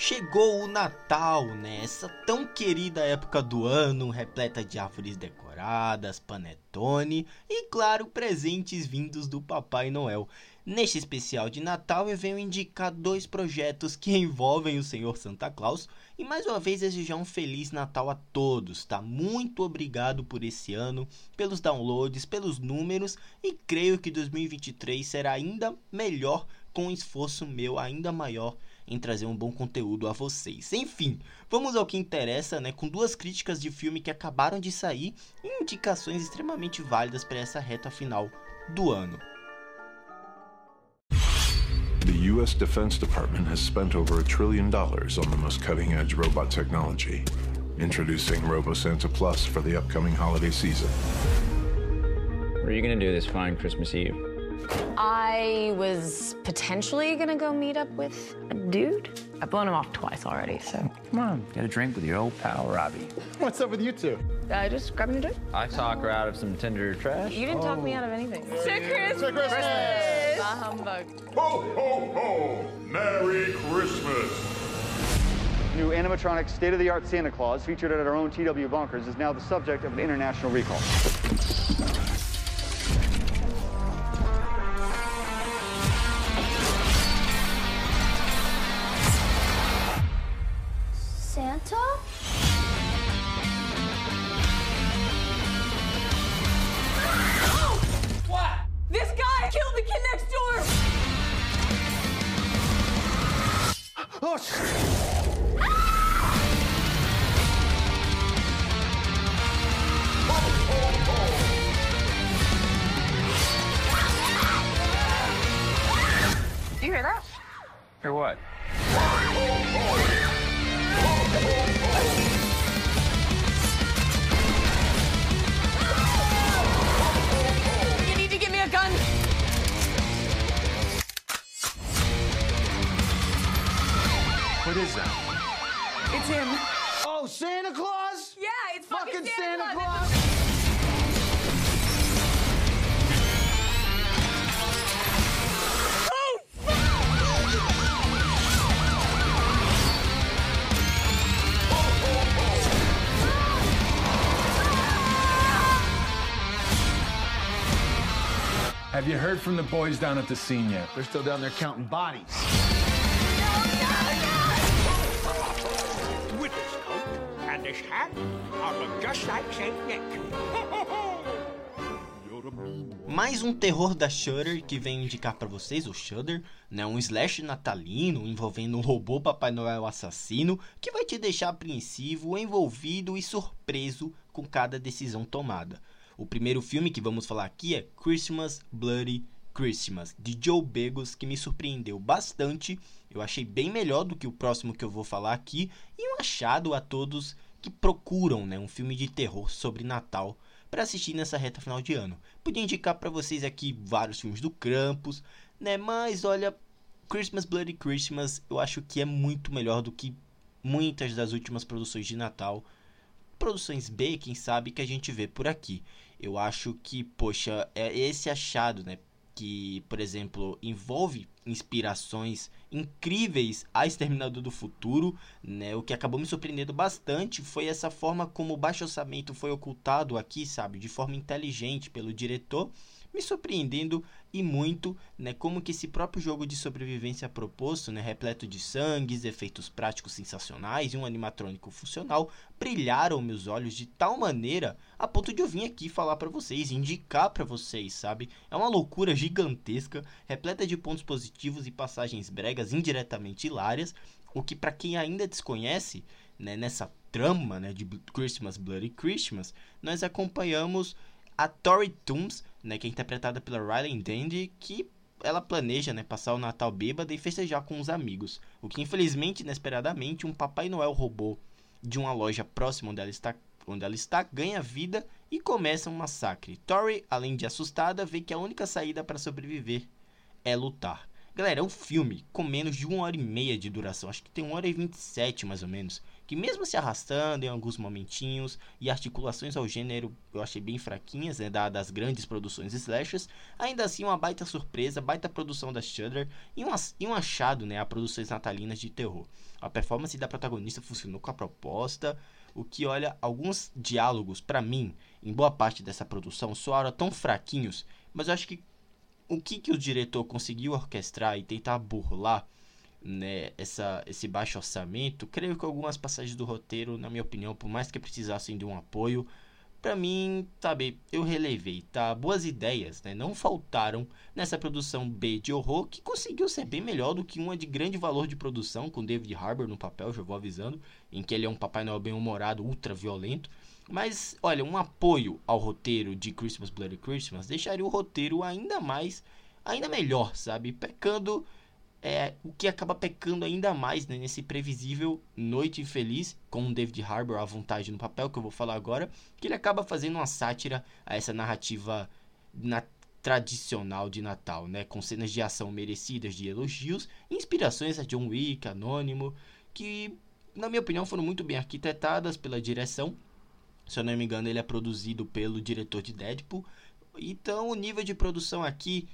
Chegou o Natal, né? Essa tão querida época do ano, repleta de árvores decoradas, panetone e, claro, presentes vindos do Papai Noel. Neste especial de Natal eu venho indicar dois projetos que envolvem o Senhor Santa Claus e mais uma vez desejar um feliz Natal a todos, tá? Muito obrigado por esse ano, pelos downloads, pelos números e creio que 2023 será ainda melhor com um esforço meu ainda maior em trazer um bom conteúdo a vocês. Enfim, vamos ao que interessa, né? Com duas críticas de filme que acabaram de sair e indicações extremamente válidas para essa reta final do ano. The U.S. Defense Department has spent over a trillion dollars on the most cutting edge robot technology. Introducing RoboSanta Plus for the upcoming holiday season. What are you going to do this fine Christmas Eve? I was potentially gonna go meet up with a dude. I've blown him off twice already, so. Come on, get a drink with your old pal Robbie. What's up with you two? Uh, just grabbing a drink. I talk her out of some Tinder trash. You didn't talk me out of anything. To Christmas! To Christmas! Bah humbug. Ho, ho, ho! Merry Christmas! New animatronic state-of-the-art Santa Claus, featured at our own TW Bunkers, is now the subject of an international recall. crushed. Is that? It's him. oh, Santa Claus? Yeah, it's fucking, Fucking Santa, Santa Claus. Claus? Have you heard from the boys down at the scene yet? They're still down there counting bodies. Mais um terror da Shudder que venho indicar para vocês, o Shudder, né? Um slash natalino envolvendo um robô Papai Noel assassino que vai te deixar apreensivo, envolvido e surpreso com cada decisão tomada. O primeiro filme que vamos falar aqui é Christmas Bloody Christmas, de Joe Begos, que me surpreendeu bastante. Eu achei bem melhor do que o próximo que eu vou falar aqui e um achado a todos que procuram, né, um filme de terror sobre Natal para assistir nessa reta final de ano. Podia indicar para vocês aqui vários filmes do Krampus, né, mas olha, Christmas Bloody Christmas eu acho que é muito melhor do que muitas das últimas produções de Natal. Produções B, quem sabe, que a gente vê por aqui. Eu acho que, poxa, é esse achado, né? Que, por exemplo, envolve inspirações incríveis a Exterminador do Futuro, né? O que acabou me surpreendendo bastante foi essa forma como o baixo orçamento foi ocultado aqui, sabe? De forma inteligente pelo diretor, me surpreendendo e muito, né? Como que esse próprio jogo de sobrevivência proposto, né? Repleto de sangues, efeitos práticos sensacionais e um animatrônico funcional, brilharam meus olhos de tal maneira a ponto de eu vir aqui falar para vocês, indicar para vocês, sabe? É uma loucura gigantesca, repleta de pontos positivos e passagens bregas indiretamente hilárias, o que para quem ainda desconhece, né, nessa trama, né, de Christmas Bloody Christmas, nós acompanhamos a Tori Toombs, né, que é interpretada pela Riley Dandy, que ela planeja né, passar o Natal bêbada e festejar com os amigos. O que, infelizmente, inesperadamente, um Papai Noel robô de uma loja próxima onde ela está, onde ela está ganha vida e começa um massacre. Tori, além de assustada, vê que a única saída para sobreviver é lutar. Galera, é um filme com menos de uma hora e meia de duração. Acho que tem uma hora e vinte e sete, mais ou menos. Que mesmo se arrastando em alguns momentinhos e articulações ao gênero eu achei bem fraquinhas, né? Dadas as grandes produções slashers. Ainda assim, uma baita surpresa, baita produção da Shudder e um, e um achado, né? A produções natalinas de terror. A performance da protagonista funcionou com a proposta. O que, olha, alguns diálogos, para mim, em boa parte dessa produção, soaram tão fraquinhos, mas eu acho que o que, que o diretor conseguiu orquestrar e tentar burlar né, essa, esse baixo orçamento, creio que algumas passagens do roteiro, na minha opinião, por mais que precisassem de um apoio, para mim, sabe, eu relevei, tá? Boas ideias, né? Não faltaram nessa produção B de horror, que conseguiu ser bem melhor do que uma de grande valor de produção, com David Harbour no papel, já vou avisando, em que ele é um Papai Noel bem-humorado, ultra violento. Mas, olha, um apoio ao roteiro de Christmas Bloody Christmas deixaria o roteiro ainda mais, ainda melhor, sabe? Pecando, é, o que acaba pecando ainda mais né, nesse previsível Noite Infeliz, com o David Harbour à vontade no papel, que eu vou falar agora, que ele acaba fazendo uma sátira a essa narrativa na, tradicional de Natal, né? Com cenas de ação merecidas de elogios, inspirações a John Wick, Anônimo, que, na minha opinião, foram muito bem arquitetadas pela direção se eu não me engano, ele é produzido pelo diretor de Deadpool. Então, o nível de produção aqui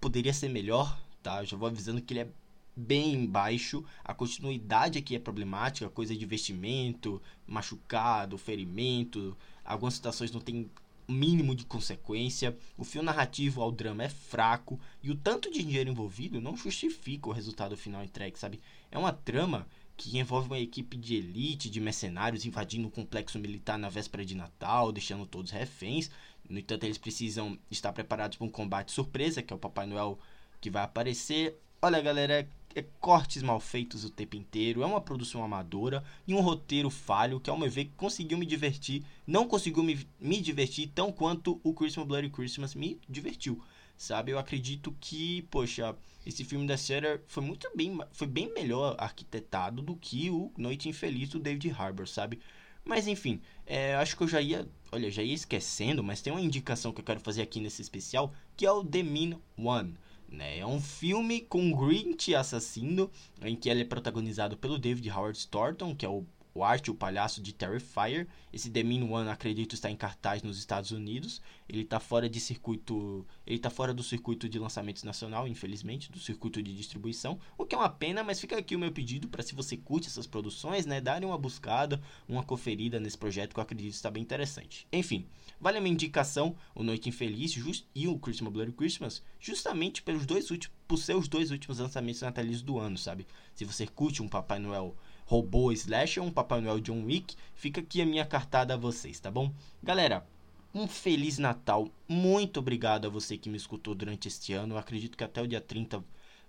poderia ser melhor, tá? Eu já vou avisando que ele é bem baixo. A continuidade aqui é problemática, coisa de investimento, machucado, ferimento. Algumas situações não tem mínimo de consequência. O fio narrativo ao drama é fraco e o tanto de dinheiro envolvido não justifica o resultado final entregue, sabe? É uma trama que envolve uma equipe de elite, de mercenários invadindo um complexo militar na véspera de Natal, deixando todos reféns. No entanto, eles precisam estar preparados para um combate surpresa, que é o Papai Noel que vai aparecer. Olha, galera, é, é cortes mal feitos o tempo inteiro, é uma produção amadora e um roteiro falho que, ao meu ver, conseguiu me divertir. Não conseguiu me, me divertir tão quanto o Christmas Bloody Christmas me divertiu sabe? Eu acredito que, poxa, esse filme da Sarah foi muito bem, foi bem melhor arquitetado do que o Noite Infeliz do David Harbour, sabe? Mas enfim, é, acho que eu já ia, olha, já ia esquecendo, mas tem uma indicação que eu quero fazer aqui nesse especial, que é o The Mean One. Né? É um filme com Grinch assassino, em que ele é protagonizado pelo David Howard Thornton, que é o o Arte, o Palhaço de Terrifier. Esse The Mean One, acredito, está em cartaz nos Estados Unidos. Ele está fora de circuito, ele está fora do circuito de lançamentos nacional, infelizmente, do circuito de distribuição, o que é uma pena, mas fica aqui o meu pedido para se você curte essas produções, né, darem uma buscada, uma conferida nesse projeto que eu acredito está bem interessante. Enfim, vale a minha indicação, O Noite Infeliz e o Christmas Bloody Christmas, justamente pelos dois últimos, por ser os dois últimos lançamentos natalícios do ano, sabe? Se você curte um Papai Noel robô slasher, um Papai Noel John Wick, fica aqui a minha cartada a vocês, tá bom? Galera, um Feliz Natal. Muito obrigado a você que me escutou durante este ano. Eu acredito que até o dia 30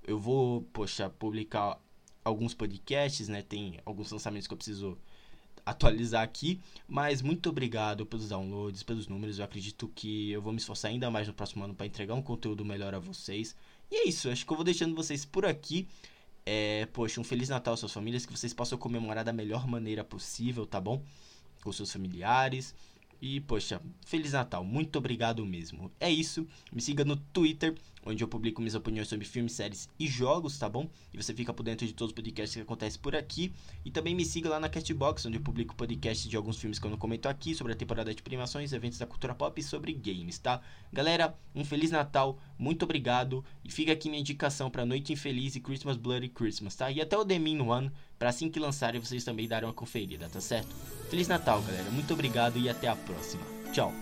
eu vou, poxa, publicar alguns podcasts, né? Tem alguns lançamentos que eu preciso atualizar aqui, mas muito obrigado pelos downloads, pelos números. Eu acredito que eu vou me esforçar ainda mais no próximo ano para entregar um conteúdo melhor a vocês. E é isso, acho que eu vou deixando vocês por aqui. É, poxa, um Feliz Natal às suas famílias, que vocês possam comemorar da melhor maneira possível, tá bom? Com seus familiares. E, poxa, Feliz Natal, muito obrigado mesmo. É isso, me siga no Twitter, onde eu publico minhas opiniões sobre filmes, séries e jogos, tá bom? E você fica por dentro de todos os podcasts que acontecem por aqui. E também me siga lá na Castbox, onde eu publico podcasts de alguns filmes que eu não comento aqui, sobre a temporada de premiações, eventos da cultura pop e sobre games, tá? Galera, um Feliz Natal, muito obrigado. E fica aqui minha indicação para Noite Infeliz e Christmas Bloody Christmas, tá? E até o The Mean One, para assim que lançarem vocês também darem uma conferida, tá certo? Feliz Natal, galera. Muito obrigado e até a próxima. Tchau.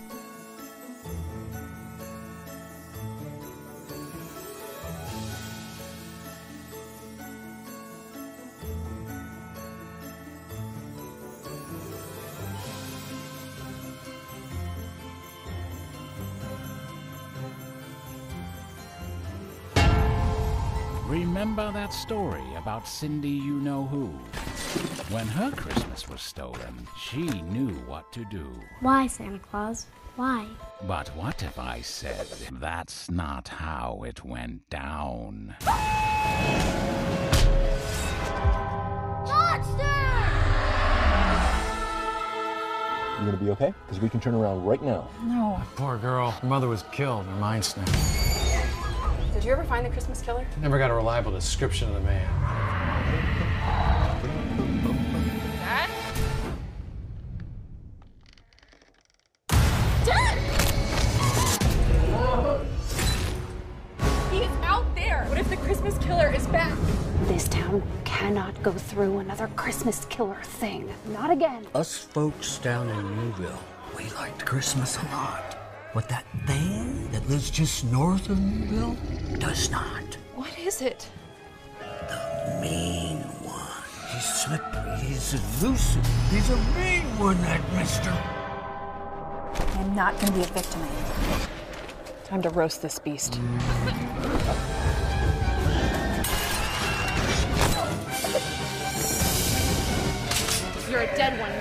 Remember that story about Cindy You Know Who? When her Christmas was stolen, she knew what to do. Why, Santa Claus? Why? But what if I said that's not how it went down? Monster! You gonna be okay? Because we can turn around right now. No. Poor girl. Her mother was killed. Her mind snapped. Did you ever find the Christmas killer? Never got a reliable description of the man. Dad? Dad! He's out there! What if the Christmas killer is back? This town cannot go through another Christmas killer thing. Not again. Us folks down in Newville, we liked Christmas a lot. But that thing that lives just north of Newville does not. What is it? The mean one. He's slippery, he's elusive. He's a mean one, that mister. I'm not gonna be a victim anymore. Time to roast this beast. You're a dead one